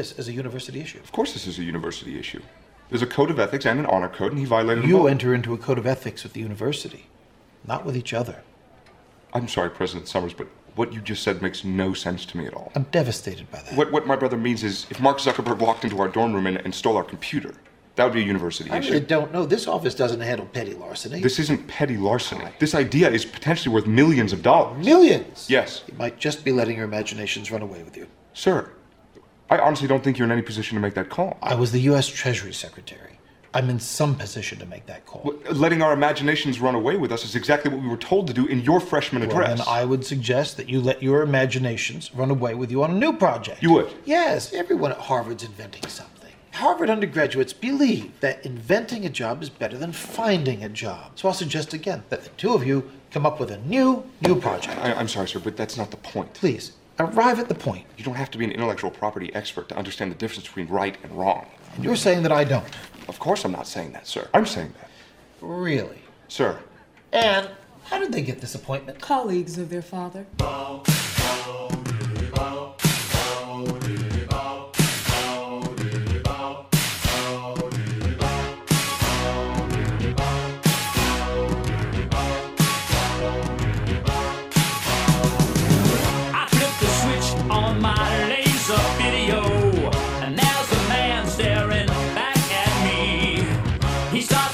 this as a university issue. Of course, this is a university issue. There's a code of ethics and an honor code, and he violated You enter into a code of ethics with the university, not with each other. I'm sorry, President Summers, but what you just said makes no sense to me at all. I'm devastated by that. What, what my brother means is if Mark Zuckerberg walked into our dorm room and, and stole our computer, that would be a university I issue. really don't know. This office doesn't handle petty larceny. This isn't petty larceny. This idea is potentially worth millions of dollars. Millions. Yes. You might just be letting your imaginations run away with you. Sir, I honestly don't think you're in any position to make that call. I was the U.S. Treasury Secretary. I'm in some position to make that call. Letting our imaginations run away with us is exactly what we were told to do in your freshman Well, address. then I would suggest that you let your imaginations run away with you on a new project. You would? Yes, everyone at Harvard's inventing something. Harvard undergraduates believe that inventing a job is better than finding a job. So I'll suggest again that the two of you come up with a new, new project. I, I'm sorry, sir, but that's not the point. Please, arrive at the point. You don't have to be an intellectual property expert to understand the difference between right and wrong. And you're saying that I don't. Of course, I'm not saying that, sir. I'm saying that. Really? Sir, And how did they get this appointment? Colleagues of their father. He starts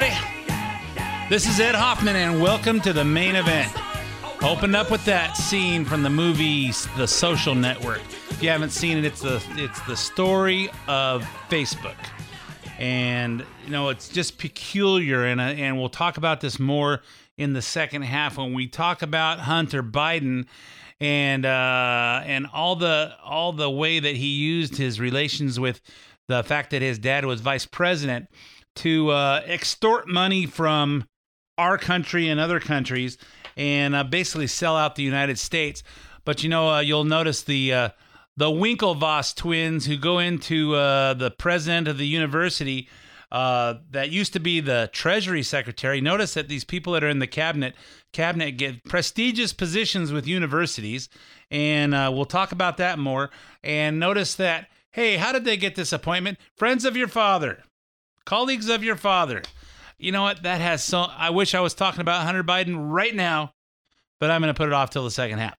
everybody. This is Ed Hoffman, and welcome to the main event. Opened up with that scene from the movie The Social Network. If you haven't seen it, it's the it's the story of Facebook, and you know it's just peculiar, and uh, and we'll talk about this more in the second half when we talk about Hunter Biden and uh, and all the all the way that he used his relations with the fact that his dad was vice president to uh, extort money from our country and other countries and uh, basically sell out the United States. But you know, uh, you'll notice the uh, the Winklevoss twins who go into uh, the president of the university uh, that used to be the Treasury Secretary. Notice that these people that are in the cabinet cabinet get prestigious positions with universities, and uh, we'll talk about that more. And notice that hey, how did they get this appointment? Friends of your father, colleagues of your father. You know what? That has so. I wish I was talking about Hunter Biden right now, but I'm going to put it off till the second half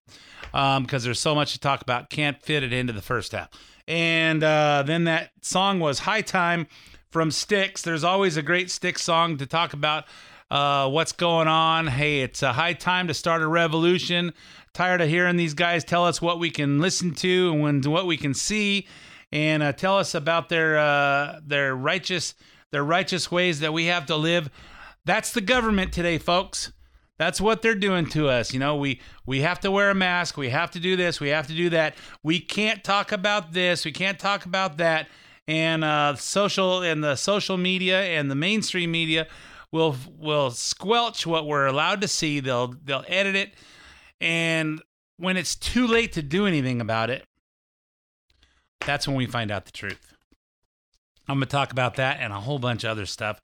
because there's so much to talk about. Can't fit it into the first half. And uh, then that song was High Time from Styx. There's always a great Styx song to talk about uh, what's going on. Hey, it's a high time to start a revolution. Tired of hearing these guys tell us what we can listen to and when, what we can see, and uh, tell us about their uh, their righteous their righteous ways that we have to live. That's the government today, folks. That's what they're doing to us. You know, we we have to wear a mask. We have to do this. We have to do that. We can't talk about this. We can't talk about that. And uh, social and the social media and the mainstream media will will squelch what we're allowed to see. They'll they'll edit it, and when it's too late to do anything about it, that's when we find out the truth. I'm going to talk about that and a whole bunch of other stuff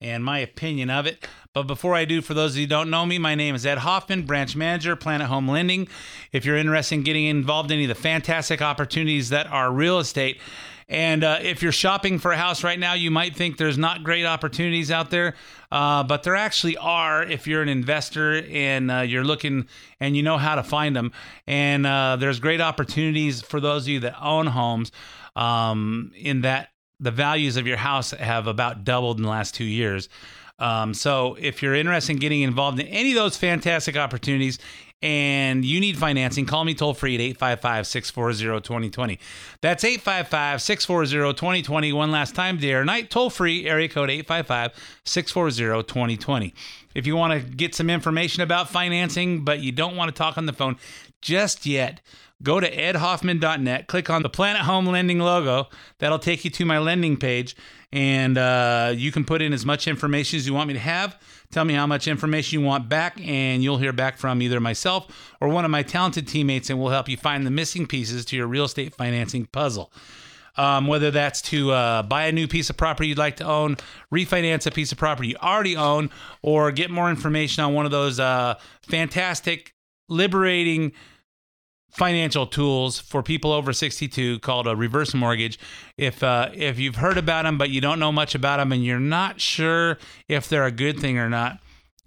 and my opinion of it. But before I do, for those of you who don't know me, my name is Ed Hoffman, branch manager, Planet Home Lending. If you're interested in getting involved in any of the fantastic opportunities that are real estate, and uh, if you're shopping for a house right now, you might think there's not great opportunities out there, uh, but there actually are if you're an investor and uh, you're looking and you know how to find them. And uh, there's great opportunities for those of you that own homes um, in that the values of your house have about doubled in the last two years. Um, so if you're interested in getting involved in any of those fantastic opportunities and you need financing, call me toll free at 855 640 2020. That's 855 640 2020. One last time, day or night, toll free, area code 855 640 2020. If you want to get some information about financing, but you don't want to talk on the phone just yet, go to edhoffman.net, click on the Planet Home Lending logo. That'll take you to my lending page, and uh, you can put in as much information as you want me to have. Tell me how much information you want back, and you'll hear back from either myself or one of my talented teammates, and we'll help you find the missing pieces to your real estate financing puzzle. Um, whether that's to uh, buy a new piece of property you'd like to own, refinance a piece of property you already own, or get more information on one of those uh, fantastic, liberating financial tools for people over 62 called a reverse mortgage. If uh, if you've heard about them but you don't know much about them and you're not sure if they're a good thing or not,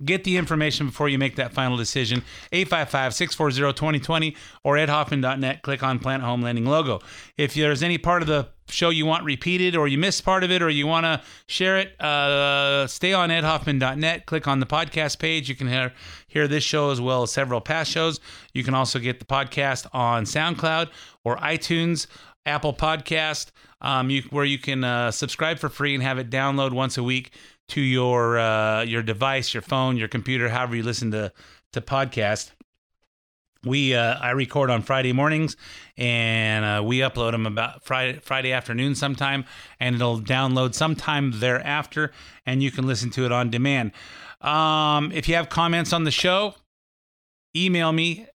get the information before you make that final decision. 855-640-2020 or edhoffman.net. Click on Planet Home Lending logo. If there's any part of the show you want repeated or you missed part of it or you want to share it, uh, stay on edhoffman.net. Click on the podcast page. You can hear, hear this show as well as several past shows. You can also get the podcast on SoundCloud or iTunes, Apple Podcast, um, you, where you can uh, subscribe for free and have it download once a week to your uh, your device, your phone, your computer, however you listen to to podcast. We uh, I record on Friday mornings, and uh, we upload them about Friday Friday afternoon sometime, and it'll download sometime thereafter, and you can listen to it on demand. Um, if you have comments on the show, email me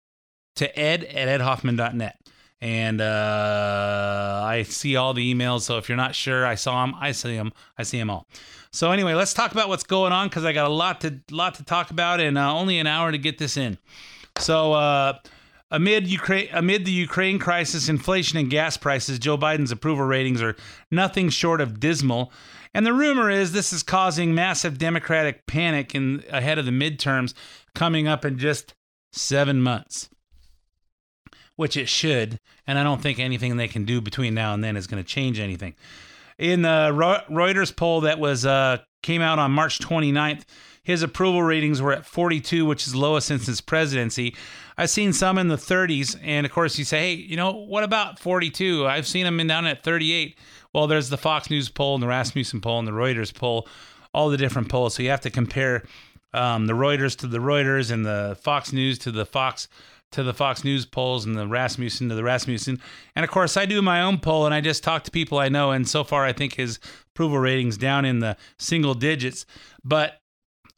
to ed at edhoffman.net. And uh, I see all the emails. So if you're not sure, I saw them. I see them. I see them all. So anyway, let's talk about what's going on because I got a lot to lot to talk about, and uh, only an hour to get this in. So uh, amid Ukraine, amid the Ukraine crisis, inflation, and gas prices, Joe Biden's approval ratings are nothing short of dismal. And the rumor is this is causing massive Democratic panic in ahead of the midterms coming up in just seven months which it should. And I don't think anything they can do between now and then is going to change anything. In the Reuters poll that was uh, came out on March 29th, his approval ratings were at 42, which is lowest since his presidency. I've seen some in the 30s, and of course, you say, hey, you know, what about 42? I've seen them in down at 38. Well, there's the Fox News poll, and the Rasmussen poll, and the Reuters poll, all the different polls. So you have to compare um, the Reuters to the Reuters and the Fox News to the Fox to the Fox News polls and the Rasmussen to the Rasmussen. And of course, I do my own poll and I just talk to people I know. And so far, I think his approval rating's down in the single digits. But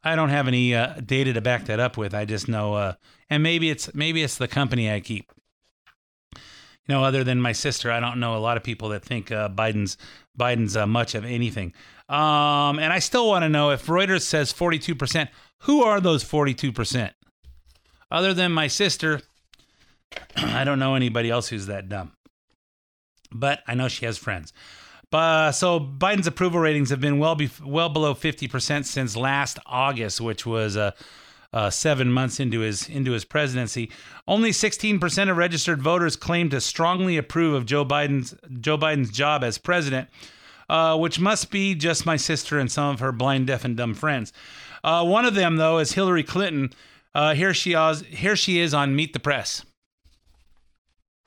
I don't have any uh, data to back that up with. I just know, uh, and maybe it's maybe it's the company I keep. You know, other than my sister, I don't know a lot of people that think uh, Biden's Biden's uh, much of anything. Um, and I still want to know if Reuters says 42%, who are those 42%? Other than my sister, I don't know anybody else who's that dumb. But I know she has friends. So Biden's approval ratings have been well be, well below 50% since last August, which was uh, uh, seven months into his into his presidency. Only 16% of registered voters claim to strongly approve of Joe Biden's Joe Biden's job as president, uh, which must be just my sister and some of her blind, deaf, and dumb friends. Uh, one of them, though, is Hillary Clinton, uh, here she is. Here she is on Meet the Press.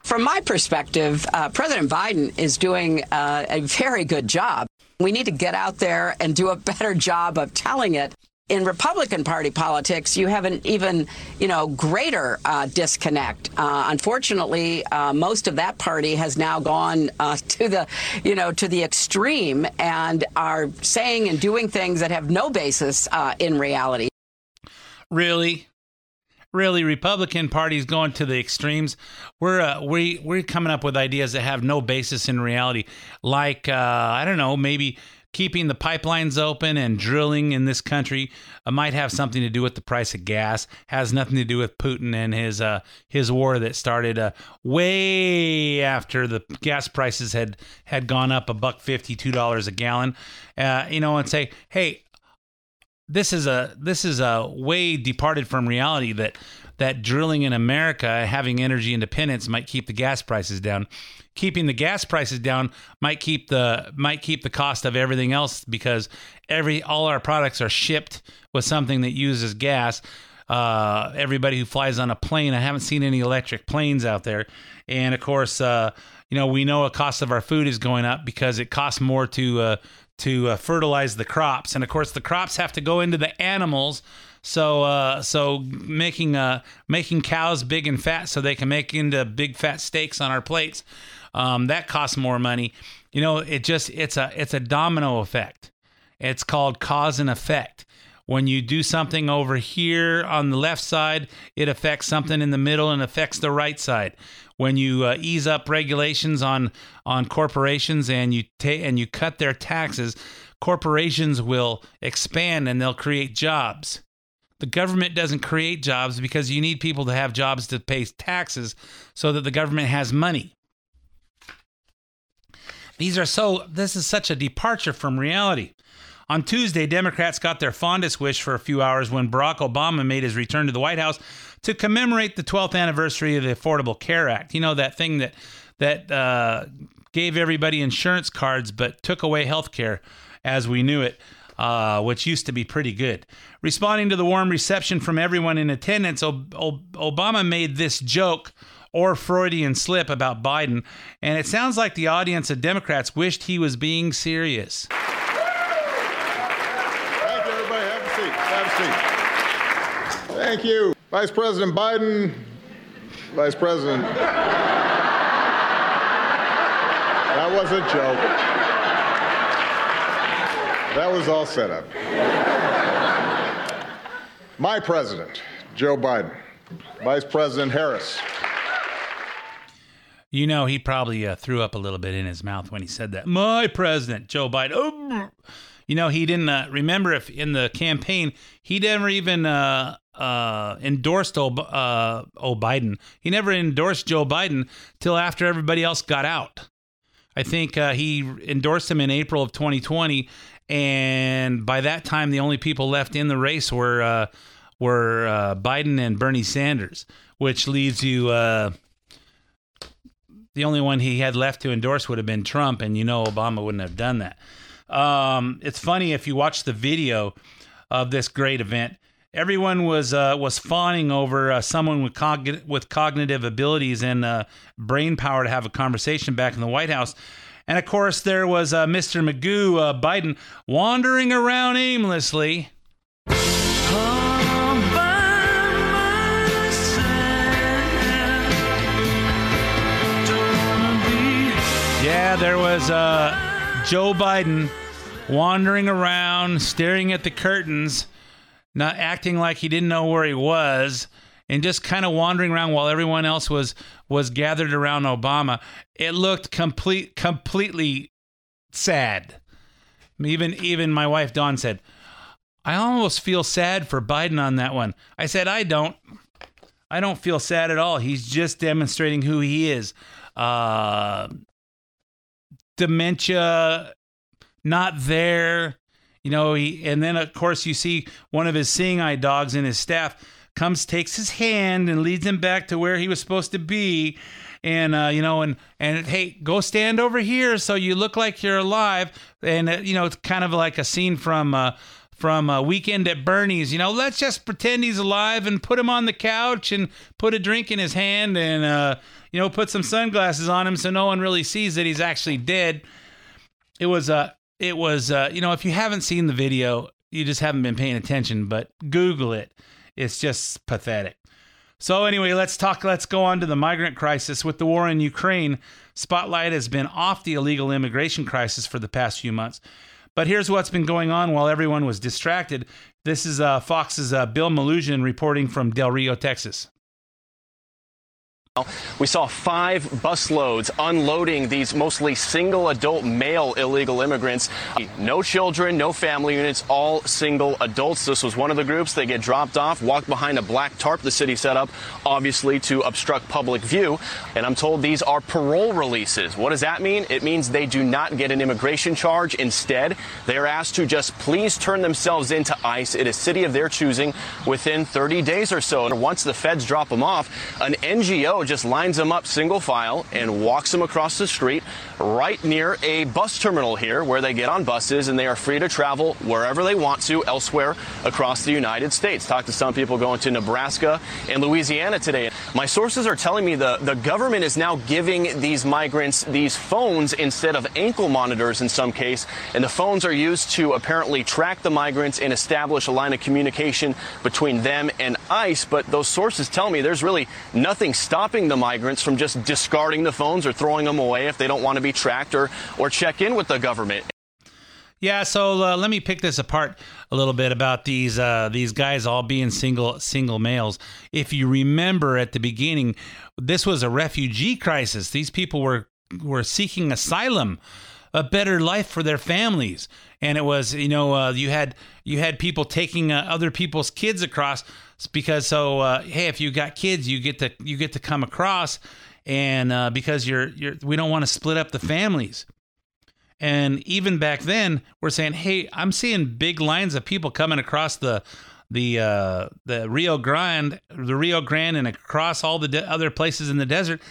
From my perspective, uh, President Biden is doing uh, a very good job. We need to get out there and do a better job of telling it. In Republican Party politics, you have an even, you know, greater uh, disconnect. Uh, unfortunately, uh, most of that party has now gone uh, to the, you know, to the extreme and are saying and doing things that have no basis in reality. Really, really Republican Party's going to the extremes. We're uh, we we're coming up with ideas that have no basis in reality, like uh, I don't know, maybe keeping the pipelines open and drilling in this country uh, might have something to do with the price of gas. Has nothing to do with Putin and his uh, his war that started uh, way after the gas prices had had gone up a buck fifty, two dollars a gallon. Uh, you know, and say, hey, this is a this is a way departed from reality that that drilling in America, having energy independence, might keep the gas prices down. Keeping the gas prices down might keep the might keep the cost of everything else because every all our products are shipped with something that uses gas. Uh, everybody who flies on a plane, I haven't seen any electric planes out there, and of course, uh, you know we know a cost of our food is going up because it costs more to uh, to uh, fertilize the crops, and of course the crops have to go into the animals. So, uh, so making uh, making cows big and fat so they can make into big fat steaks on our plates, um, that costs more money. You know, it just it's a it's a domino effect. It's called cause and effect. When you do something over here on the left side, it affects something in the middle and affects the right side. When you uh, ease up regulations on on corporations and you take and you cut their taxes, corporations will expand and they'll create jobs. The government doesn't create jobs because you need people to have jobs to pay taxes so that the government has money. These are so, this is such a departure from reality. On Tuesday, Democrats got their fondest wish for a few hours when Barack Obama made his return to the White House to commemorate the 12th anniversary of the Affordable Care Act. You know, that thing that, that uh, gave everybody insurance cards but took away health care as we knew it. Uh, which used to be pretty good. Responding to the warm reception from everyone in attendance, Ob- Ob- Obama made this joke or Freudian slip about Biden, and it sounds like the audience of Democrats wished he was being serious. Thank you, everybody. Have a seat. Have a seat. Thank you. Vice President Biden, Vice President. That was a joke. That was all set up. My president, Joe Biden. Vice President Harris. You know, he probably uh, threw up a little bit in his mouth when he said that. My president, Joe Biden. Oh, you know, he didn't uh, remember if in the campaign he never even uh, uh, endorsed o, uh, Biden. He never endorsed Joe Biden till after everybody else got out. I think uh, he endorsed him in April of 2020, and by that time, the only people left in the race were uh, were uh, Biden and Bernie Sanders, which leaves you. Uh, the only one he had left to endorse would have been Trump, and you know Obama wouldn't have done that. Um, it's funny if you watch the video of this great event. Everyone was uh, was fawning over uh, someone with cog- with cognitive abilities and uh, brain power to have a conversation back in the White House. And of course, there was uh, Mr. Magoo uh, Biden wandering around aimlessly. Yeah, there was uh, Joe Biden wandering around, staring at the curtains, not acting like he didn't know where he was, and just kind of wandering around while everyone else was was gathered around Obama. It looked complete completely sad. Even even my wife Dawn said, "I almost feel sad for Biden on that one." I said, "I don't. I don't feel sad at all. He's just demonstrating who he is." Uh, dementia not there you know he and then of course you see one of his seeing eye dogs in his staff comes takes his hand and leads him back to where he was supposed to be and uh, you know and and hey go stand over here so you look like you're alive and uh, you know it's kind of like a scene from uh, from a weekend at Bernie's. You know, let's just pretend he's alive and put him on the couch and put a drink in his hand and, uh, you know, put some sunglasses on him so no one really sees that he's actually dead. It was, uh, it was, uh, you know, if you haven't seen the video, you just haven't been paying attention, but Google it. It's just pathetic. So, anyway, let's talk. Let's go on to the migrant crisis. With the war in Ukraine, spotlight has been off the illegal immigration crisis for the past few months. But here's what's been going on while everyone was distracted. This is uh, Fox's uh, Bill Melugin reporting from Del Rio, Texas. We saw five busloads unloading these mostly single adult male illegal immigrants. No children, no family units, all single adults. This was one of the groups. They get dropped off, walk behind a black tarp the city set up, obviously to obstruct public view. And I'm told these are parole releases. What does that mean? It means they do not get an immigration charge. Instead, they are asked to just please turn themselves into ICE in a city of their choosing within 30 days or so. And once the feds drop them off, an NGO just lines them up single file and walks them across the street right near a bus terminal here where they get on buses and they are free to travel wherever they want to elsewhere across the United States. Talked to some people going to Nebraska and Louisiana today. My sources are telling me the, the government is now giving these migrants these phones instead of ankle monitors in some case. And the phones are used to apparently track the migrants and establish a line of communication between them and ICE. But those sources tell me there's really nothing stopping the migrants from just discarding the phones or throwing them away if they don't want to be tracked or, or check in with the government. Yeah, so uh, let me pick this apart a little bit about these uh, these guys all being single single males. If you remember at the beginning, this was a refugee crisis. These people were were seeking asylum, a better life for their families, and it was you know uh, you had you had people taking uh, other people's kids across because so uh, hey if you got kids you get to you get to come across and uh, because you're you're we don't want to split up the families. And even back then, we're saying, "Hey, I'm seeing big lines of people coming across the the uh, the Rio Grande, the Rio Grande, and across all the de- other places in the desert.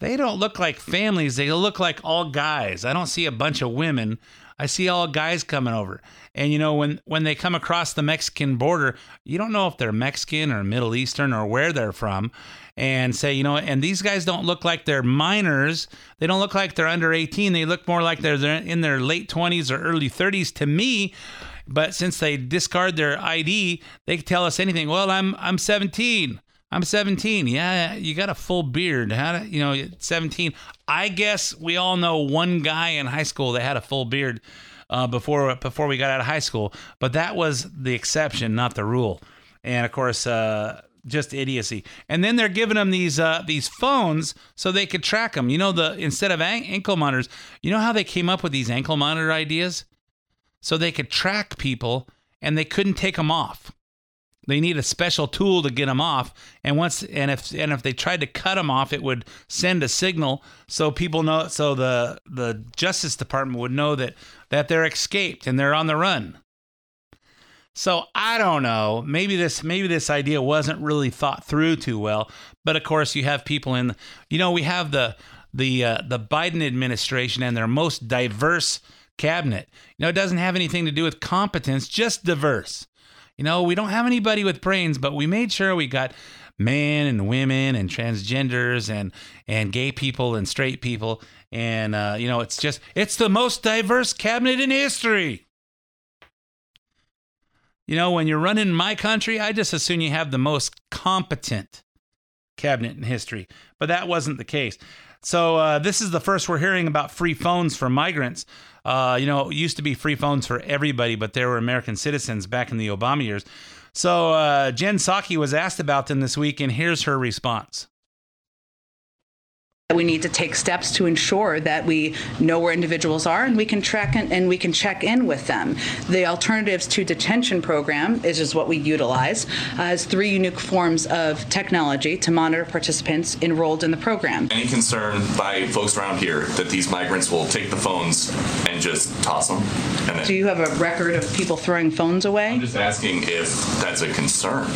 They don't look like families. They look like all guys. I don't see a bunch of women. I see all guys coming over. And you know, when when they come across the Mexican border, you don't know if they're Mexican or Middle Eastern or where they're from. And say, you know, and these guys don't look like they're minors. They don't look like they're under 18. They look more like they're in their late 20s or early 30s to me. But since they discard their ID, they can tell us anything. Well, I'm I'm 17. I'm 17. Yeah, you got a full beard. How do, you know, 17. I guess we all know one guy in high school that had a full beard uh, before before we got out of high school, but that was the exception, not the rule. And of course, uh, just idiocy. And then they're giving them these uh, these phones so they could track them. You know, the instead of an- ankle monitors, you know how they came up with these ankle monitor ideas, so they could track people and they couldn't take them off. They need a special tool to get them off, and once and if and if they tried to cut them off, it would send a signal so people know so the the Justice Department would know that that they're escaped and they're on the run. So I don't know. Maybe this maybe this idea wasn't really thought through too well. But of course, you have people in. You know, we have the the uh, the Biden administration and their most diverse cabinet. You know, it doesn't have anything to do with competence, just diverse. You know, we don't have anybody with brains, but we made sure we got men and women and transgenders and and gay people and straight people. And uh, you know it's just it's the most diverse cabinet in history. You know when you're running my country i just assume you have the most competent cabinet in history. But that wasn't the case so uh, this is the first we're hearing about free phones for migrants. Uh, you know it used to be free phones for everybody but there were american citizens back in the obama years. So uh, jen psaki was asked about them this week and here's her response We need to take steps to ensure that we know where individuals are and we can track in, and we can check in with them. The Alternatives to Detention program is just what we utilize uh, has three unique forms of technology to monitor participants enrolled in the program. Any concern by folks around here that these migrants will take the phones and just toss them? And then, Do you have a record of people throwing phones away? I'm just asking if that's a concern.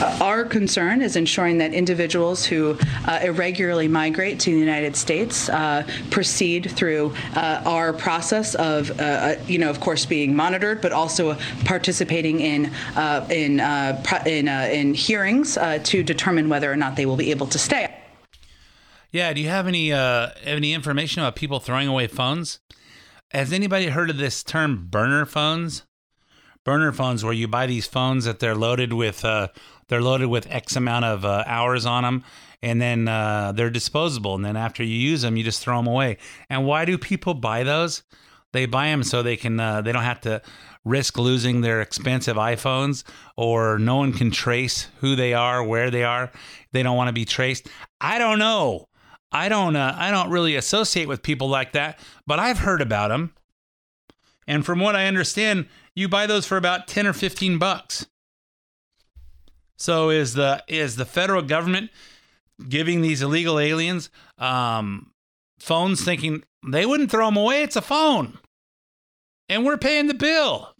Our concern is ensuring that individuals who uh, irregularly migrate to the United States uh, proceed through uh, our process of, uh, uh, you know, of course, being monitored, but also participating in uh, in in, in hearings to determine whether or not they will be able to stay. Yeah, do you have any any information about people throwing away phones? Has anybody heard of this term burner phones? Burner phones where you buy these phones that they're loaded with uh they're loaded with X amount of uh, hours on them and then uh, they're disposable and then after you use them you just throw them away. And why do people buy those? They buy them so they can uh, they don't have to risk losing their expensive iPhones or no one can trace who they are, where they are. They don't want to be traced. I don't know. I don't uh, I don't really associate with people like that, but I've heard about them. And from what I understand, you buy those for about 10 or 15 bucks. So is the is the federal government giving these illegal aliens um, phones thinking they wouldn't throw them away? It's a phone. And we're paying the bill.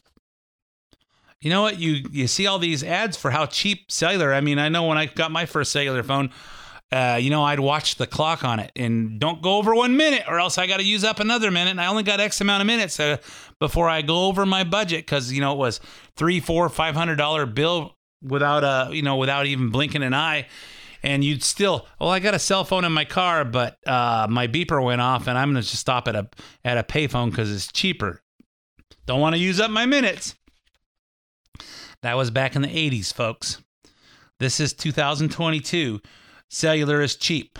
You know what? You you see all these ads for how cheap cellular. I mean, I know when I got my first cellular phone, uh, you know, I'd watch the clock on it and don't go over one minute, or else I got to use up another minute. And I only got X amount of minutes uh, before I go over my budget because you know it was three, four, five hundred dollar bill without a you know without even blinking an eye. And you'd still, well, I got a cell phone in my car, but uh, my beeper went off, and I'm gonna just stop at a at a payphone because it's cheaper. Don't want to use up my minutes. That was back in the 80s, folks. This is 2022. Cellular is cheap.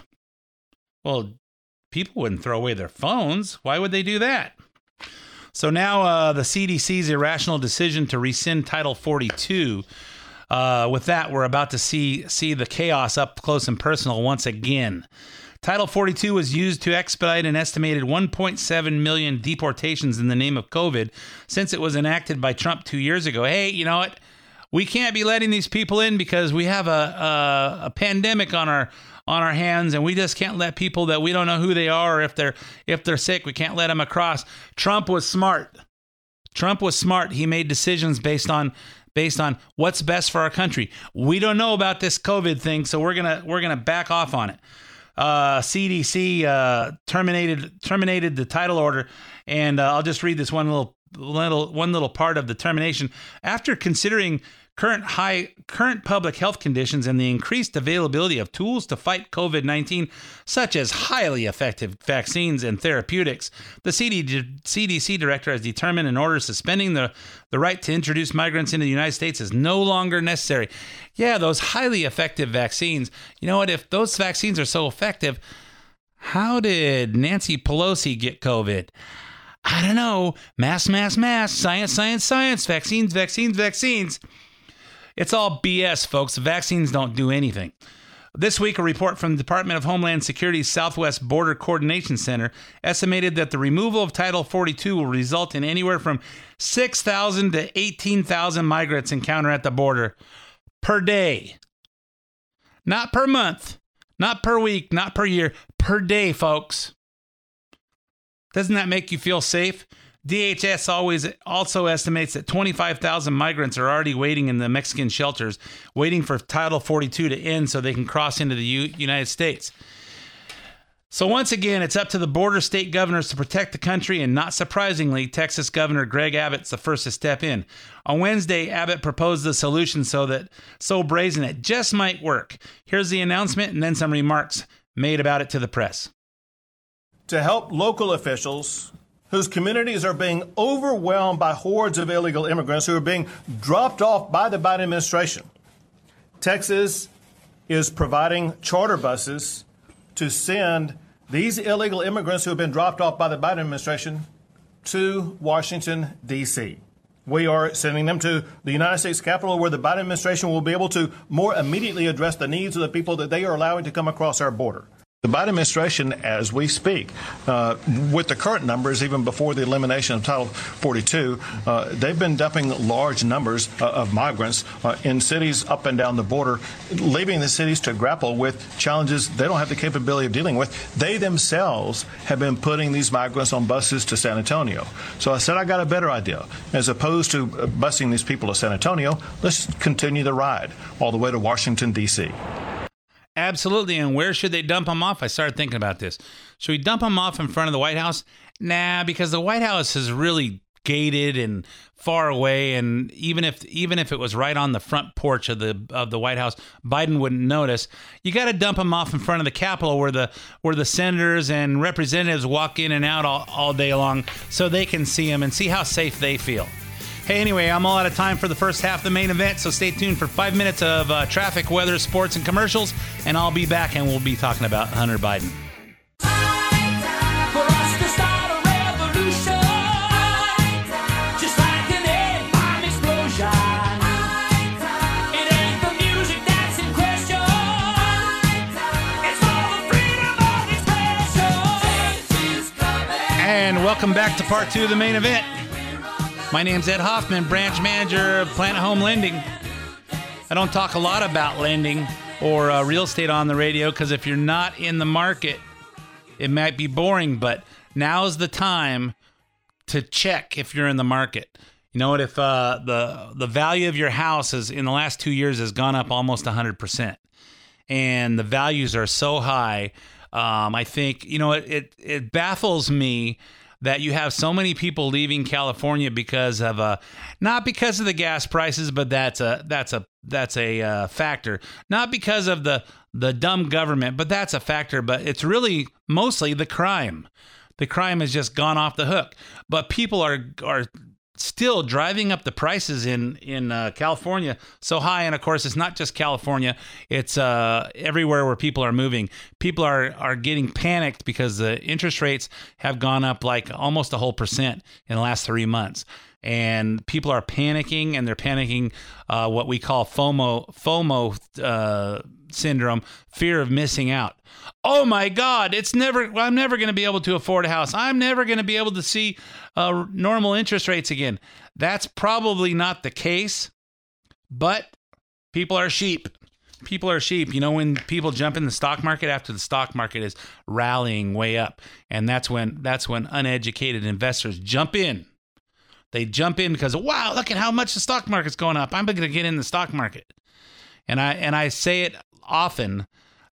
Well, people wouldn't throw away their phones. Why would they do that? So now uh, the CDC's irrational decision to rescind Title 42. Uh, with that, we're about to see see the chaos up close and personal once again. Title 42 was used to expedite an estimated 1.7 million deportations in the name of COVID since it was enacted by Trump two years ago. Hey, you know what? We can't be letting these people in because we have a, a, a pandemic on our on our hands and we just can't let people that we don't know who they are or if they're if they're sick we can't let them across trump was smart trump was smart he made decisions based on based on what's best for our country. We don't know about this covid thing so we're gonna we're gonna back off on it. Uh, CDC uh, terminated terminated the title order, and uh, I'll just read this one little little one little part of the termination. After considering current high current public health conditions and the increased availability of tools to fight COVID-19 such as highly effective vaccines and therapeutics the CDC director has determined an order suspending the the right to introduce migrants into the United States is no longer necessary. Yeah those highly effective vaccines. You know what? If those vaccines are so effective how did Nancy Pelosi get COVID I don't know. Mass, mass, mass. Science, science, science. Vaccines, vaccines, vaccines. It's all BS, folks. Vaccines don't do anything. This week, a report from the Department of Homeland Security's Southwest Border Coordination Center estimated that the removal of Title 42 will result in anywhere from 6,000 to 18,000 migrants encounter at the border per day. Not per month, not per week, not per year, per day, folks. Doesn't that make you feel safe? DHS always also estimates that 25,000 migrants are already waiting in the Mexican shelters, waiting for Title 42 to end so they can cross into the U- United States. So once again, it's up to the border state governors to protect the country, and not surprisingly, Texas Governor Greg Abbott's the first to step in. On Wednesday, Abbott proposed a solution so that so brazen it just might work. Here's the announcement and then some remarks made about it to the press. To help local officials whose communities are being overwhelmed by hordes of illegal immigrants who are being dropped off by the Biden administration. Texas is providing charter buses to send these illegal immigrants who have been dropped off by the Biden administration to Washington, D.C. We are sending them to the United States Capitol where the Biden administration will be able to more immediately address the needs of the people that they are allowing to come across our border. The Biden administration, as we speak, uh, with the current numbers, even before the elimination of Title 42, uh, they've been dumping large numbers uh, of migrants uh, in cities up and down the border, leaving the cities to grapple with challenges they don't have the capability of dealing with. They themselves have been putting these migrants on buses to San Antonio. So I said, I got a better idea. As opposed to uh, busing these people to San Antonio, let's continue the ride all the way to Washington, D.C. Absolutely. And where should they dump them off? I started thinking about this. Should we dump them off in front of the White House? Nah, because the White House is really gated and far away and even if even if it was right on the front porch of the of the White House Biden wouldn't notice you got to dump them off in front of the Capitol where the where the senators and representatives walk in and out all, all day long so they can see them and see how safe they feel Hey, anyway, I'm all out of time for the first half of the main event, so stay tuned for five minutes of uh, traffic, weather, sports, and commercials, and I'll be back and we'll be talking about Hunter Biden. And welcome back to part two of the main event. My name's Ed Hoffman, branch manager of Planet Home Lending. I don't talk a lot about lending or uh, real estate on the radio because if you're not in the market, it might be boring, but now's the time to check if you're in the market. You know what? If uh, the the value of your house is in the last two years has gone up almost 100 percent, and the values are so high, um, I think you know it, it it baffles me that you have so many people leaving California because of uh not because of the gas prices, but that's a that's a that's a uh, factor. Not because of the the dumb government, but that's a factor. But it's really mostly the crime. The crime has just gone off the hook. But people are are still driving up the prices in in uh, California so high, and of course, it's not just California; it's uh, everywhere where people are moving. People are are getting panicked because the interest rates have gone up like almost a whole percent in the last three months. And people are panicking, and they're panicking uh, what we call FOMO FOMO uh, syndrome, fear of missing out. Oh my God, it's never. I'm never going to be able to afford a house. I'm never going to be able to see uh, normal interest rates again. That's probably not the case, but people are sheep. People are sheep. You know, when people jump in the stock market after the stock market is rallying way up, and that's when that's when uneducated investors jump in. They jump in because wow, look at how much the stock market's going up. I'm going to get in the stock market, and I and I say it often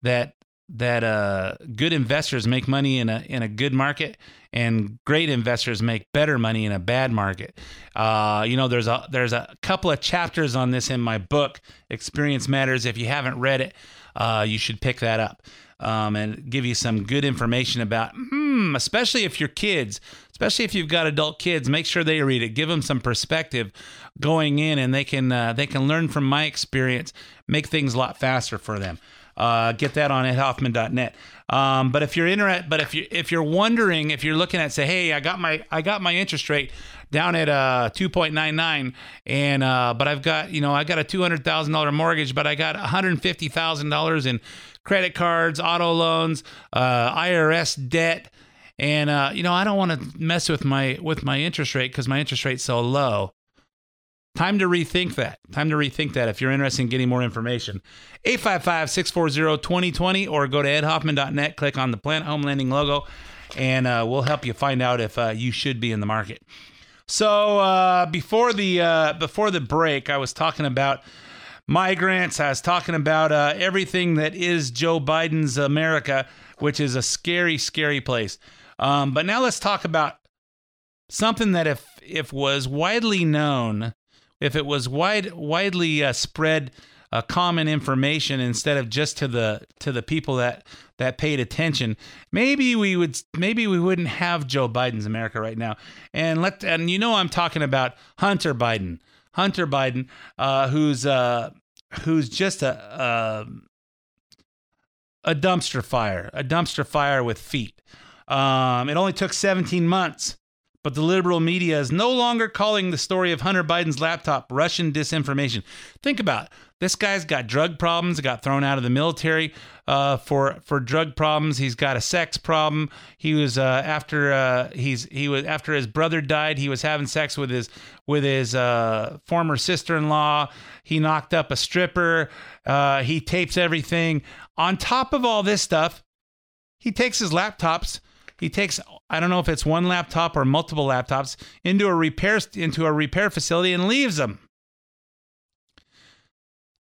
that that uh, good investors make money in a in a good market, and great investors make better money in a bad market. Uh, you know, there's a there's a couple of chapters on this in my book, Experience Matters. If you haven't read it, uh, you should pick that up um, and give you some good information about, hmm, especially if your kids, especially if you've got adult kids, make sure they read it. Give them some perspective going in, and they can uh, they can learn from my experience, make things a lot faster for them. Uh, get that on edhoffman.net. Um, but if you're interested, but if you if you're wondering, if you're looking at say, hey, I got my I got my interest rate down at uh 2.99, and uh, but I've got you know I got a two hundred thousand dollar mortgage, but I got one hundred fifty thousand dollars in credit cards, auto loans, uh, IRS debt. And uh, you know, I don't want to mess with my with my interest rate because my interest rate's so low. Time to rethink that. Time to rethink that if you're interested in getting more information. 855 640 2020 or go to edhoffman.net, click on the Planet Home Lending logo, and uh, we'll help you find out if uh, you should be in the market. So uh, before the uh, before the break, I was talking about migrants. I was talking about uh, everything that is Joe Biden's America, which is a scary, scary place. Um, but now let's talk about something that if if was widely known if it was wide widely uh, spread uh, common information instead of just to the to the people that that paid attention maybe we would maybe we wouldn't have Joe Biden's America right now. And let and you know I'm talking about Hunter Biden. Hunter Biden uh, who's uh who's just a, a a dumpster fire a dumpster fire with feet um, it only took 17 months but the liberal media is no longer calling the story of Hunter Biden's laptop Russian disinformation. Think about it. This guy's got drug problems, got thrown out of the military uh, for for drug problems. He's got a sex problem. He was uh, after uh, he's he was after his brother died. He was having sex with his with his uh, former sister in law. He knocked up a stripper. Uh, he tapes everything. On top of all this stuff, he takes his laptops he takes I don't know if it's one laptop or multiple laptops into a repair into a repair facility and leaves them.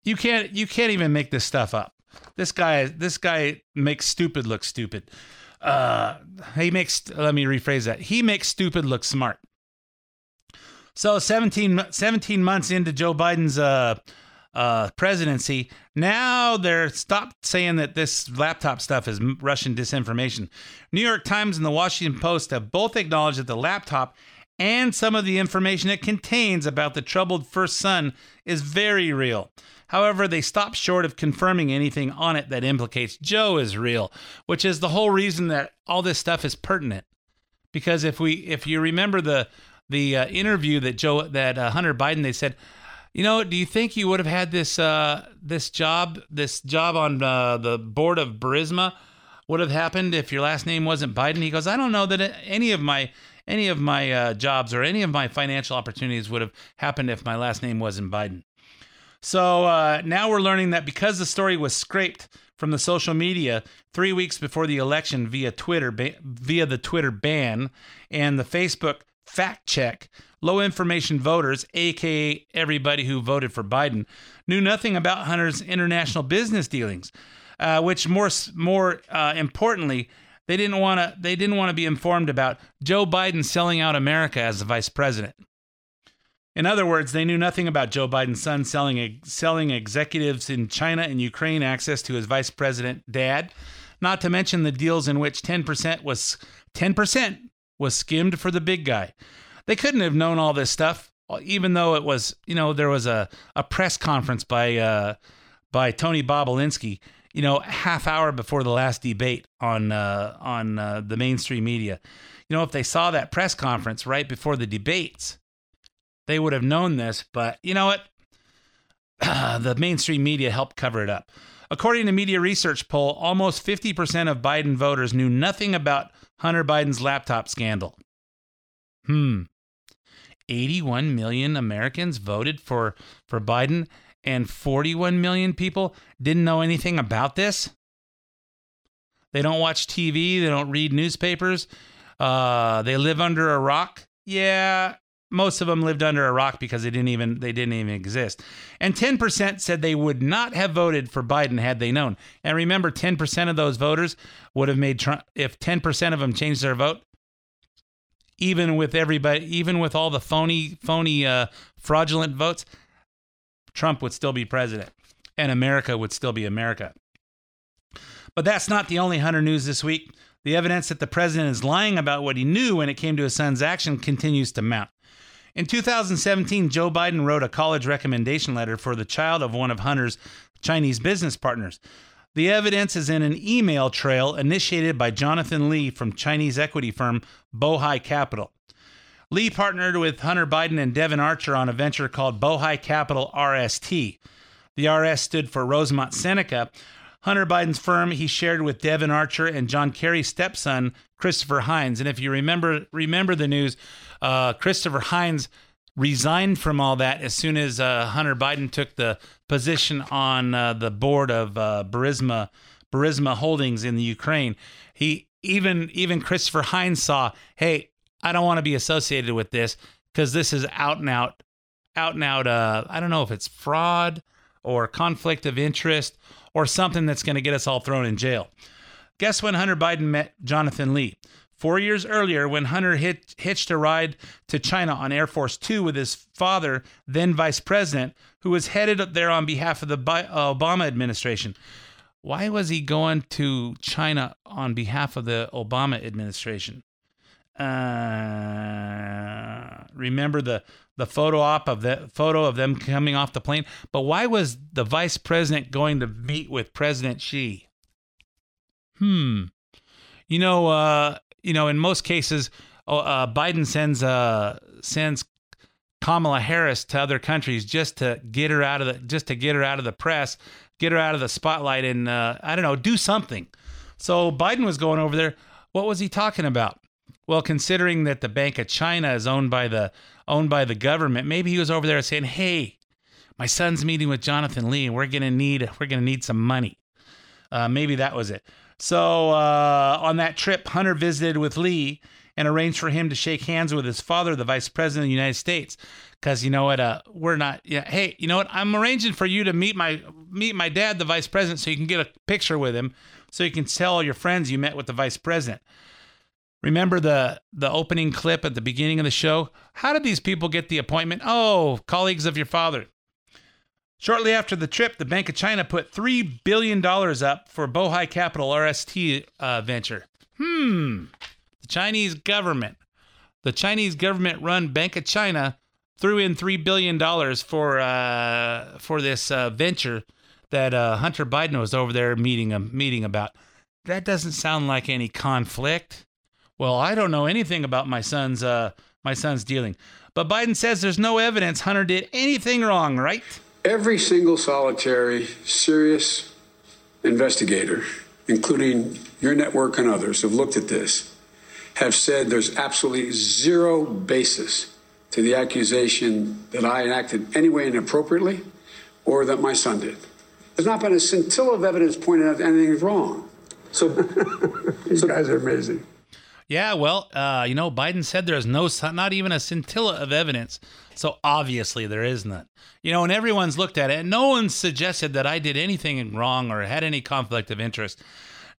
You can't you can't even make this stuff up. This guy this guy makes stupid look stupid. Uh, he makes let me rephrase that. He makes stupid look smart. So 17, 17 months into Joe Biden's uh, uh, presidency, now they're stopped saying that this laptop stuff is Russian disinformation. New York Times and the Washington Post have both acknowledged that the laptop and some of the information it contains about the troubled first son is very real. However, they stop short of confirming anything on it that implicates Joe is real, which is the whole reason that all this stuff is pertinent. Because if we, if you remember the the uh, interview that Joe that uh, Hunter Biden, they said, you know, do you think you would have had this uh, this job this job on uh, the board of Burisma would have happened if your last name wasn't Biden? He goes, I don't know that any of my any of my uh, jobs or any of my financial opportunities would have happened if my last name wasn't Biden. So uh, now we're learning that because the story was scraped from the social media three weeks before the election via Twitter, ba- via the Twitter ban and the Facebook fact check, low information voters, aka everybody who voted for Biden, knew nothing about Hunter's international business dealings. Uh, which more more uh, importantly, they didn't want to they didn't want to be informed about Joe Biden selling out America as the vice president. In other words, they knew nothing about Joe Biden's son selling selling executives in China and Ukraine access to his vice president dad, not to mention the deals in which 10% was 10% was skimmed for the big guy. They couldn't have known all this stuff even though it was, you know, there was a, a press conference by uh, by Tony Bobulinski you know, half hour before the last debate on uh, on uh, the mainstream media. You know, if they saw that press conference right before the debates, they would have known this. But you know what? the mainstream media helped cover it up. According to media research poll, almost 50% of Biden voters knew nothing about Hunter Biden's laptop scandal. Hmm. 81 million Americans voted for for Biden and 41 million people didn't know anything about this. They don't watch TV, they don't read newspapers, uh, they live under a rock. Yeah, most of them lived under a rock because they didn't even they didn't even exist. And 10% said they would not have voted for Biden had they known. And remember 10% of those voters would have made Trump if 10% of them changed their vote even with everybody even with all the phony phony uh, fraudulent votes Trump would still be president and America would still be America. But that's not the only Hunter news this week. The evidence that the president is lying about what he knew when it came to his son's action continues to mount. In 2017, Joe Biden wrote a college recommendation letter for the child of one of Hunter's Chinese business partners. The evidence is in an email trail initiated by Jonathan Li from Chinese equity firm Bohai Capital. Li partnered with Hunter Biden and Devon Archer on a venture called Bohai Capital RST. The RS stood for Rosemont Seneca. Hunter Biden's firm he shared with Devon Archer and John Kerry's stepson Christopher Heinz. And if you remember remember the news, uh, Christopher Heinz resigned from all that as soon as uh, Hunter Biden took the position on uh, the board of uh, Burisma Burisma Holdings in the Ukraine. He even even Christopher Heinz saw, hey, I don't want to be associated with this because this is out and out, out and out. Uh, I don't know if it's fraud or conflict of interest or something that's going to get us all thrown in jail. Guess when Hunter Biden met Jonathan Li? Four years earlier, when Hunter hit, hitched a ride to China on Air Force Two with his father, then vice president, who was headed up there on behalf of the Obama administration. Why was he going to China on behalf of the Obama administration? Uh, remember the the photo op of the photo of them coming off the plane. But why was the vice president going to meet with President Xi? Hmm. You know, uh, you know, in most cases, oh, uh, Biden sends uh, sends Kamala Harris to other countries just to get her out of the just to get her out of the press, get her out of the spotlight, and uh, I don't know, do something. So Biden was going over there. What was he talking about? Well, considering that the Bank of China is owned by the owned by the government, maybe he was over there saying, "Hey, my son's meeting with Jonathan Li, and we're gonna need we're gonna need some money." Uh, maybe that was it. So uh, on that trip, Hunter visited with Li and arranged for him to shake hands with his father, the Vice President of the United States. Because you know what, uh, we're not. Yeah, hey, you know what? I'm arranging for you to meet my meet my dad, the Vice President, so you can get a picture with him, so you can tell your friends you met with the Vice President. Remember the the opening clip at the beginning of the show? How did these people get the appointment? Oh, colleagues of your father. Shortly after the trip, the Bank of China put $3 billion up for Bohai Capital RST uh, venture. Hmm. The Chinese government, the Chinese government run Bank of China threw in $3 billion for, uh, for this uh, venture that uh, Hunter Biden was over there meeting, a meeting about. That doesn't sound like any conflict. Well, I don't know anything about my son's uh, my son's dealing. But Biden says there's no evidence Hunter did anything wrong, right? Every single solitary serious investigator including your network and others, have looked at this, have said there's absolutely zero basis to the accusation that I acted any way inappropriately or that my son did. There's not been a scintilla of evidence pointing out that anything wrong. So these guys are amazing. Yeah, well, uh, you know, Biden said there's no, not even a scintilla of evidence. So obviously there is none. You know, and everyone's looked at it, and no one suggested that I did anything wrong or had any conflict of interest.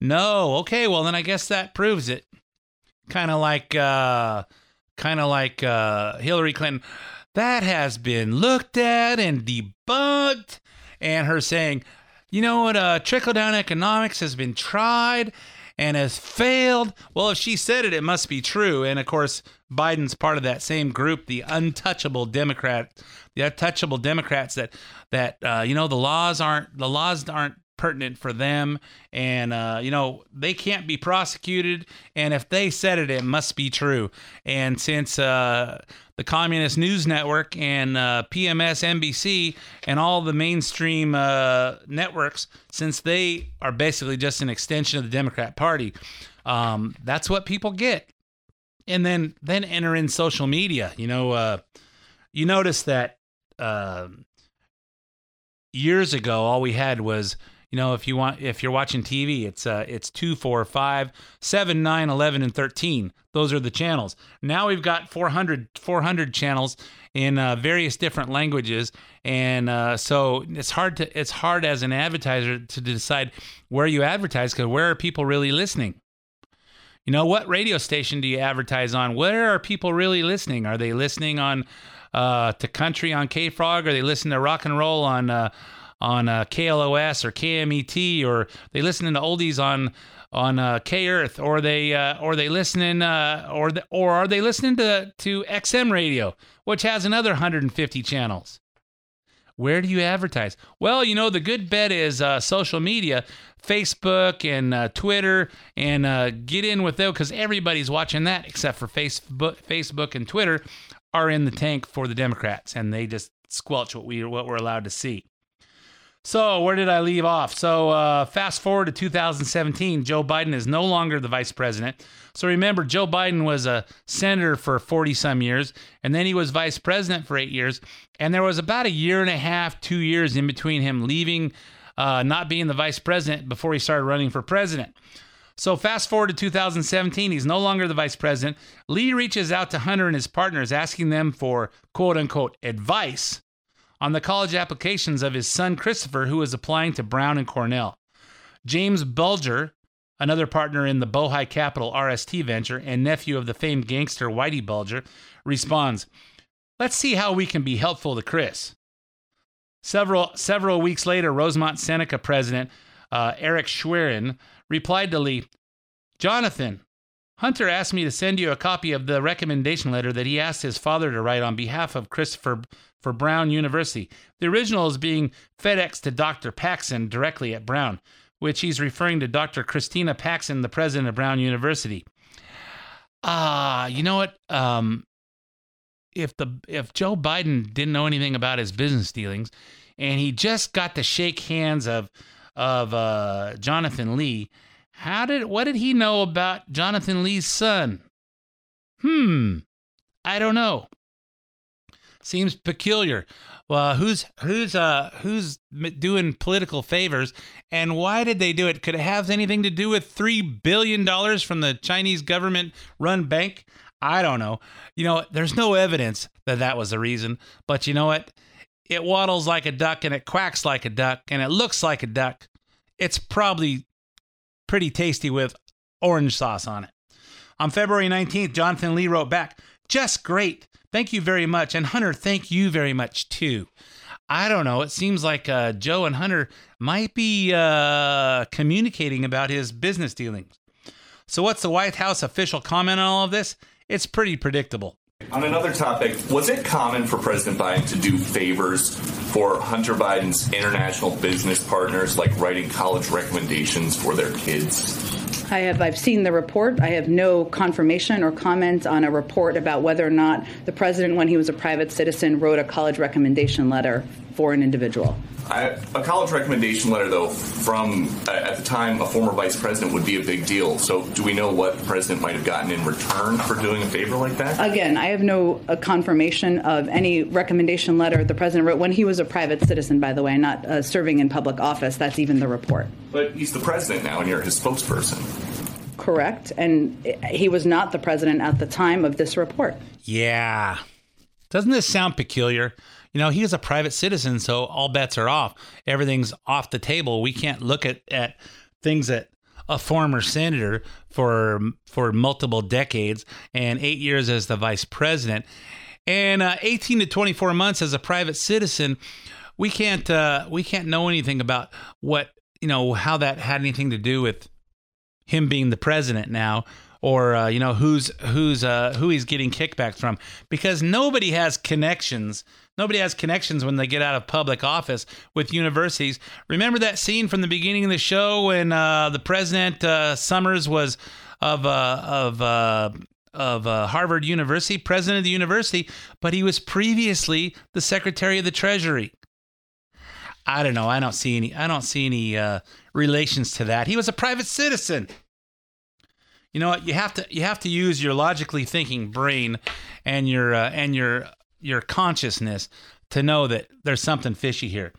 No, okay, well then I guess that proves it. Kind of like, uh, kind of like uh, Hillary Clinton. That has been looked at and debunked, and her saying, you know what, uh, trickle down economics has been tried and has failed. Well, if she said it, it must be true. And of course, Biden's part of that same group, the untouchable Democrat, the untouchable Democrats that that uh, you know the laws aren't the laws aren't pertinent for them. And uh, you know they can't be prosecuted. And if they said it it must be true. And since uh, the communist news network and uh, pms nbc and all the mainstream uh, networks since they are basically just an extension of the democrat party um, that's what people get. And then then enter in social media. You know uh, you notice that uh, years ago all we had was you know if you want if you're watching tv it's uh it's 2 4 5 7 9 11 and 13 those are the channels. Now we've got 400 400 channels in uh, various different languages. And uh, so it's hard to it's hard as an advertiser to decide where you advertise because where are people really listening? You know what radio station do you advertise on? Where are people really listening? Are they listening on uh, to country on k-frog? Are they listening to rock and roll on uh, on uh, KLOS or KMET, or they listening to oldies on on uh, K Earth, or they uh, or they listening uh, or the, or are they listening to to XM Radio, which has another 150 channels? Where do you advertise? Well, you know the good bet is uh, social media, Facebook and uh, Twitter, and uh, get in with those because everybody's watching that except for Facebook, Facebook and Twitter are in the tank for the Democrats, and they just squelch what we what we're allowed to see. So, where did I leave off? So, uh, fast forward to 2017, Joe Biden is no longer the vice president. So, remember, Joe Biden was a senator for 40 some years, and then he was vice president for eight years. And there was about a year and a half, two years in between him leaving, uh, not being the vice president before he started running for president. So, fast forward to 2017, he's no longer the vice president. Li reaches out to Hunter and his partners, asking them for quote unquote advice on the college applications of his son Christopher, who is applying to Brown and Cornell. James Bulger, another partner in the Bohai Capital RST venture and nephew of the famed gangster Whitey Bulger, responds, Let's see how we can be helpful to Chris. Several, several weeks later, Rosemont Seneca president uh, Eric Schwerin replied to Li, Jonathan, Hunter asked me to send you a copy of the recommendation letter that he asked his father to write on behalf of Christopher for Brown University. The original is being FedEx to Dr. Paxson directly at Brown, which he's referring to Dr. Christina Paxson, the president of Brown University. Ah, uh, you know what? Um, if the if Joe Biden didn't know anything about his business dealings, and he just got to shake hands of of uh, Jonathan Li, how did what did he know about Jonathan Li's son? Hmm, I don't know. Seems peculiar. Well, who's who's uh who's doing political favors, and why did they do it? Could it have anything to do with three billion dollars from the Chinese government-run bank? I don't know. You know, there's no evidence that that was the reason, but you know what? It waddles like a duck and it quacks like a duck and it looks like a duck. It's probably pretty tasty with orange sauce on it. On February 19th, Jonathan Li wrote back, just great. Thank you very much. And Hunter, thank you very much too. I don't know. It seems like uh, Joe and Hunter might be uh, communicating about his business dealings. So, what's the White House official comment on all of this? It's pretty predictable. On another topic, was it common for President Biden to do favors for Hunter Biden's international business partners, like writing college recommendations for their kids? I have I've seen the report. I have no confirmation or comment on a report about whether or not the president, when he was a private citizen, wrote a college recommendation letter for an individual. I, a college recommendation letter, though, from uh, at the time a former vice president would be a big deal. So, do we know what the president might have gotten in return for doing a favor like that? Again, I have no uh, confirmation of any recommendation letter the president wrote when he was a private citizen, by the way, not uh, serving in public office. That's even the report. But he's the president now, and you're his spokesperson. Correct. And he was not the president at the time of this report. Yeah. Doesn't this sound peculiar? You know, he is a private citizen, so all bets are off. Everything's off the table. We can't look at, at things that a former senator for for multiple decades and eight years as the vice president and uh, 18 to 24 months as a private citizen we can't uh, we can't know anything about what you know how that had anything to do with him being the president now or uh, you know who's who's uh, who he's getting kickbacks from because nobody has connections nobody has connections when they get out of public office with universities remember that scene from the beginning of the show when uh, the president uh, summers was of uh, of uh, of Harvard University, president of the university, but he was previously the secretary of the Treasury. I don't know. I don't see any. I don't see any relations to that. He was a private citizen you know what? You have to you have to use your logically thinking brain and your uh, and your your consciousness to know that there's something fishy here.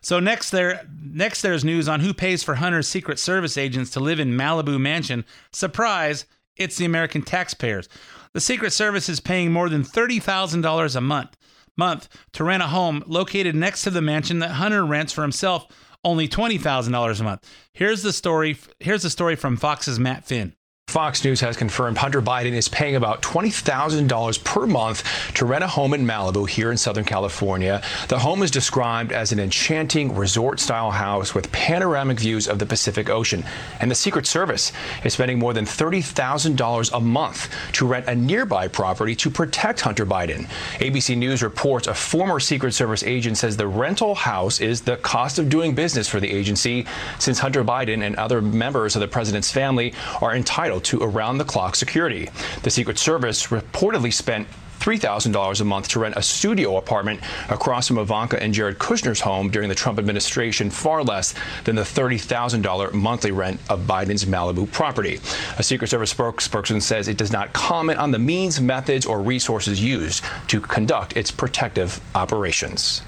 So next there next there's news on who pays for hunter's secret service agents to live in malibu mansion. Surprise it's the american taxpayers. The secret service is paying more than $30000 a month month to rent a home located next to the mansion that hunter rents for himself only $20000 a month. Here's the story here's the story from fox's matt finn Fox News has confirmed Hunter Biden is paying about $20,000 per month to rent a home in Malibu here in Southern California. The home is described as an enchanting resort style house with panoramic views of the Pacific Ocean. And the Secret Service is spending more than $30,000 a month to rent a nearby property to protect Hunter Biden. ABC News reports a former Secret Service agent says the rental house is the cost of doing business for the agency since Hunter Biden and other members of the president's family are entitled to around the clock security. The Secret Service reportedly spent $3,000 a month to rent a studio apartment across from Ivanka and Jared Kushner's home during the Trump administration, far less than the $30,000 monthly rent of Biden's Malibu property. A Secret Service spokesperson says it does not comment on the means, methods, or resources used to conduct its protective operations.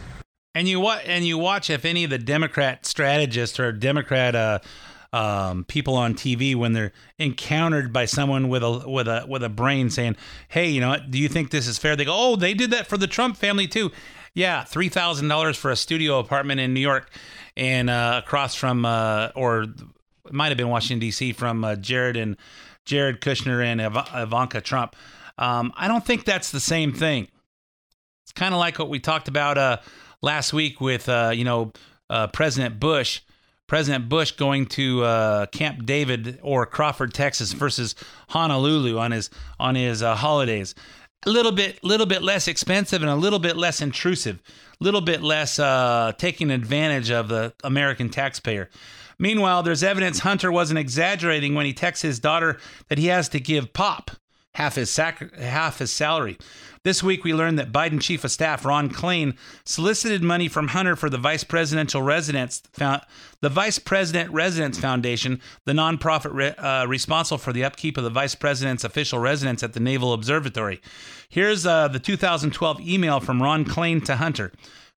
And you watch, and you watch if any of the Democrat strategists or Democrat uh, um, people on TV when they're encountered by someone with a with a with a brain saying, "Hey, you know what? Do you think this is fair?" They go, "Oh, they did that for the Trump family too." Yeah, three thousand dollars for a studio apartment in New York, and uh, across from uh, or it might have been Washington D.C. from uh, Jared and Jared Kushner and Iv- Ivanka Trump. Um, I don't think that's the same thing. It's kind of like what we talked about uh, last week with uh, you know uh, President Bush President Bush going to uh, Camp David or Crawford, Texas, versus Honolulu on his on his uh, holidays. A little bit, little bit less expensive and a little bit less intrusive, a little bit less uh, taking advantage of the American taxpayer. Meanwhile, there's evidence Hunter wasn't exaggerating when he texts his daughter that he has to give Pop half his sac- half his salary. This week, we learned that Biden Chief of Staff Ron Klain solicited money from Hunter for the Vice Presidential Residence, the Vice President Residence Foundation, the nonprofit re, uh, responsible for the upkeep of the Vice President's official residence at the Naval Observatory. Here's uh, the 2012 email from Ron Klain to Hunter.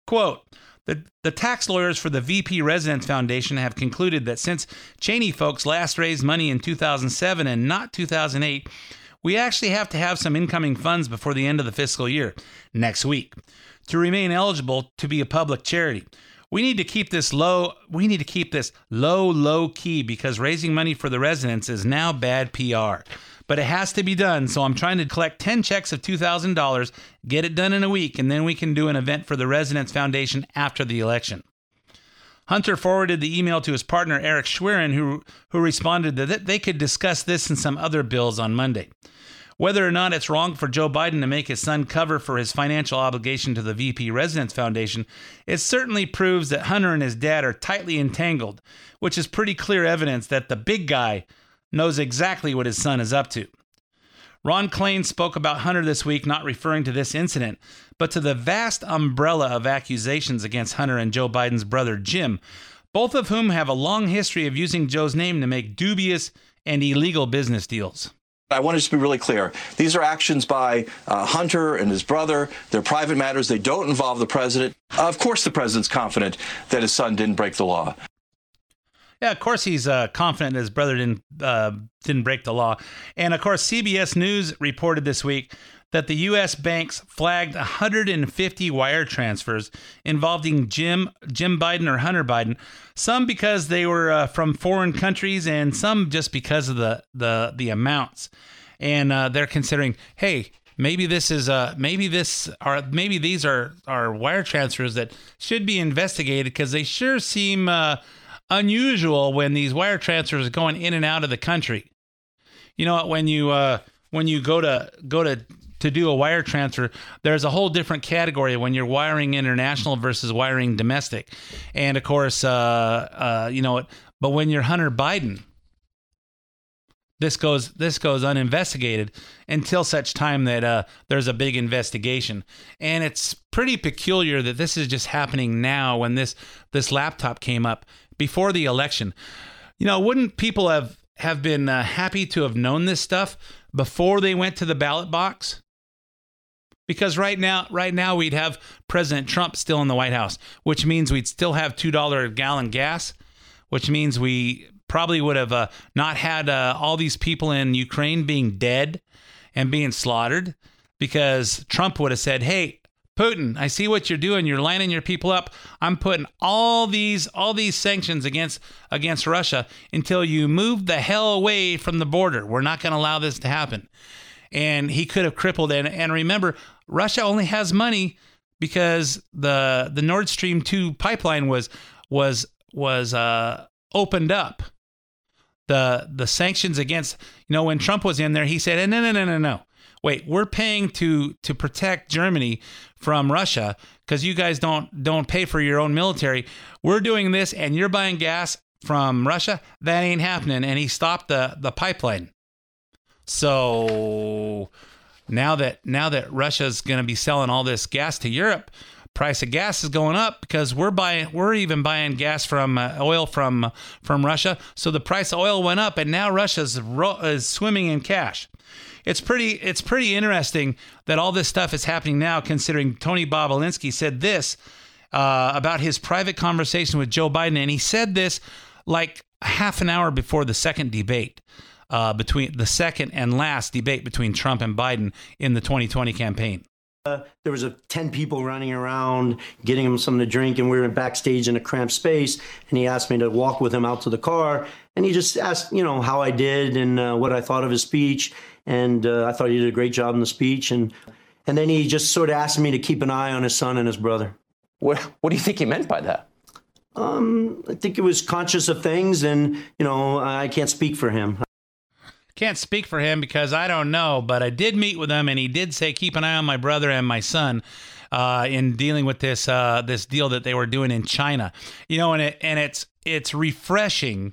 Quote, the, the tax lawyers for the VP Residence Foundation have concluded that since Cheney folks last raised money in 2007 and not 2008, we actually have to have some incoming funds before the end of the fiscal year, next week, to remain eligible to be a public charity. We need to keep this low. We need to keep this low, low key because raising money for the residents is now bad PR. But it has to be done, so I'm trying to collect 10 checks of $2,000, get it done in a week, and then we can do an event for the Residents Foundation after the election. Hunter forwarded the email to his partner Eric Schwerin, who, who responded that they could discuss this and some other bills on Monday. Whether or not it's wrong for Joe Biden to make his son cover for his financial obligation to the VP Residence Foundation, it certainly proves that Hunter and his dad are tightly entangled, which is pretty clear evidence that the big guy knows exactly what his son is up to. Ron Klain spoke about Hunter this week, not referring to this incident, but to the vast umbrella of accusations against Hunter and Joe Biden's brother Jim, both of whom have a long history of using Joe's name to make dubious and illegal business deals. I want to just be really clear. These are actions by uh, Hunter and his brother. They're private matters. They don't involve the president. of course, the president's confident that his son didn't break the law. Yeah, of course he's uh, confident his brother didn't uh, didn't break the law, and of course CBS News reported this week that the U.S. banks flagged 150 wire transfers involving Jim Jim Biden or Hunter Biden, some because they were uh, from foreign countries, and some just because of the the the amounts, and uh, they're considering, hey. Maybe this is uh maybe this are maybe these are are wire transfers that should be investigated because they sure seem uh, unusual when these wire transfers are going in and out of the country. You know when you uh, when you go to go to to do a wire transfer, there's a whole different category when you're wiring international versus wiring domestic, and of course, uh, uh, you know, but when you're Hunter Biden, this goes this goes uninvestigated until such time that uh, there's a big investigation, and it's pretty peculiar that this is just happening now when this this laptop came up before the election. You know, wouldn't people have have been uh, happy to have known this stuff before they went to the ballot box? Because right now, right now we'd have President Trump still in the White House, which means we'd still have two dollar a gallon gas, which means we probably would have uh, not had uh, all these people in Ukraine being dead and being slaughtered, because Trump would have said, "Hey, Putin, I see what you're doing. You're lining your people up. I'm putting all these all these sanctions against against Russia until you move the hell away from the border. We're not going to allow this to happen." And he could have crippled and and remember, Russia only has money because the the Nord Stream 2 pipeline was was was uh, opened up. The the sanctions against, you know, when Trump was in there, he said, "No, no, no, no, no wait, we're paying to to protect Germany from Russia because you guys don't don't pay for your own military. We're doing this, and you're buying gas from Russia. That ain't happening. And he stopped the the pipeline. So now that now that Russia's going to be selling all this gas to Europe, price of gas is going up because we're buying we're even buying gas from uh, oil from from Russia. So the price of oil went up, and now Russia's ro- is swimming in cash it's pretty it's pretty interesting that all this stuff is happening now considering Tony Bobulinski said this uh, about his private conversation with Joe Biden and he said this like half an hour before the second debate uh, between the second and last debate between Trump and Biden in the 2020 campaign. Uh, there was a 10 people running around getting him something to drink and we were backstage in a cramped space and he asked me to walk with him out to the car and he just asked you know how i did and uh, what i thought of his speech and uh, i thought he did a great job in the speech and and then he just sort of asked me to keep an eye on his son and his brother what, what do you think he meant by that um, i think he was conscious of things and you know i can't speak for him can't speak for him because I don't know, but I did meet with him, and he did say keep an eye on my brother and my son uh, in dealing with this uh, this deal that they were doing in China. You know, and it and it's it's refreshing.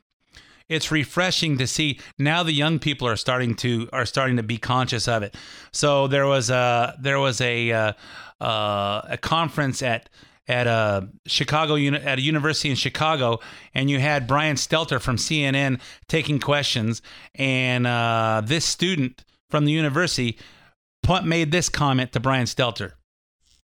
It's refreshing to see now the young people are starting to are starting to be conscious of it. So there was a there was a uh, uh a conference at at a Chicago at a university in Chicago, and you had Brian Stelter from CNN taking questions, and uh, this student from the university made this comment to Brian Stelter.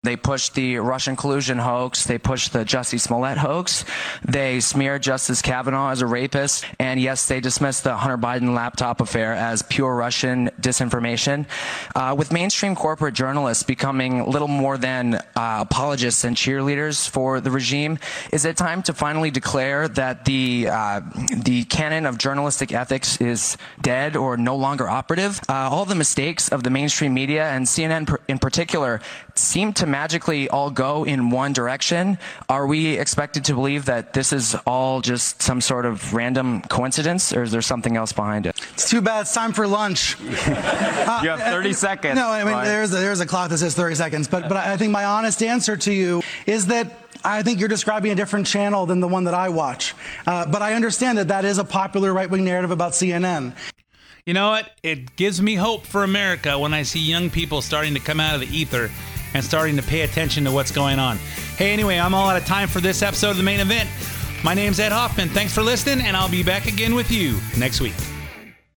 They pushed the Russian collusion hoax. They pushed the Jussie Smollett hoax. They smeared Justice Kavanaugh as a rapist. And yes, they dismissed the Hunter Biden laptop affair as pure Russian disinformation. Uh, with mainstream corporate journalists becoming little more than uh, apologists and cheerleaders for the regime, is it time to finally declare that the uh, the canon of journalistic ethics is dead or no longer operative? Uh, all the mistakes of the mainstream media and CNN in particular seem to magically all go in one direction, are we expected to believe that this is all just some sort of random coincidence, or is there something else behind it? It's too bad. It's time for lunch. uh, you have 30 seconds. No, I mean, there's a, there's a clock that says 30 seconds, but, but I think my honest answer to you is that I think you're describing a different channel than the one that I watch. Uh, but I understand that that is a popular right wing narrative about CNN. You know what? It gives me hope for America when I see young people starting to come out of the ether and starting to pay attention to what's going on. Hey, anyway, I'm all out of time for this episode of the main event. My name's Ed Hoffman. Thanks for listening, and I'll be back again with you next week.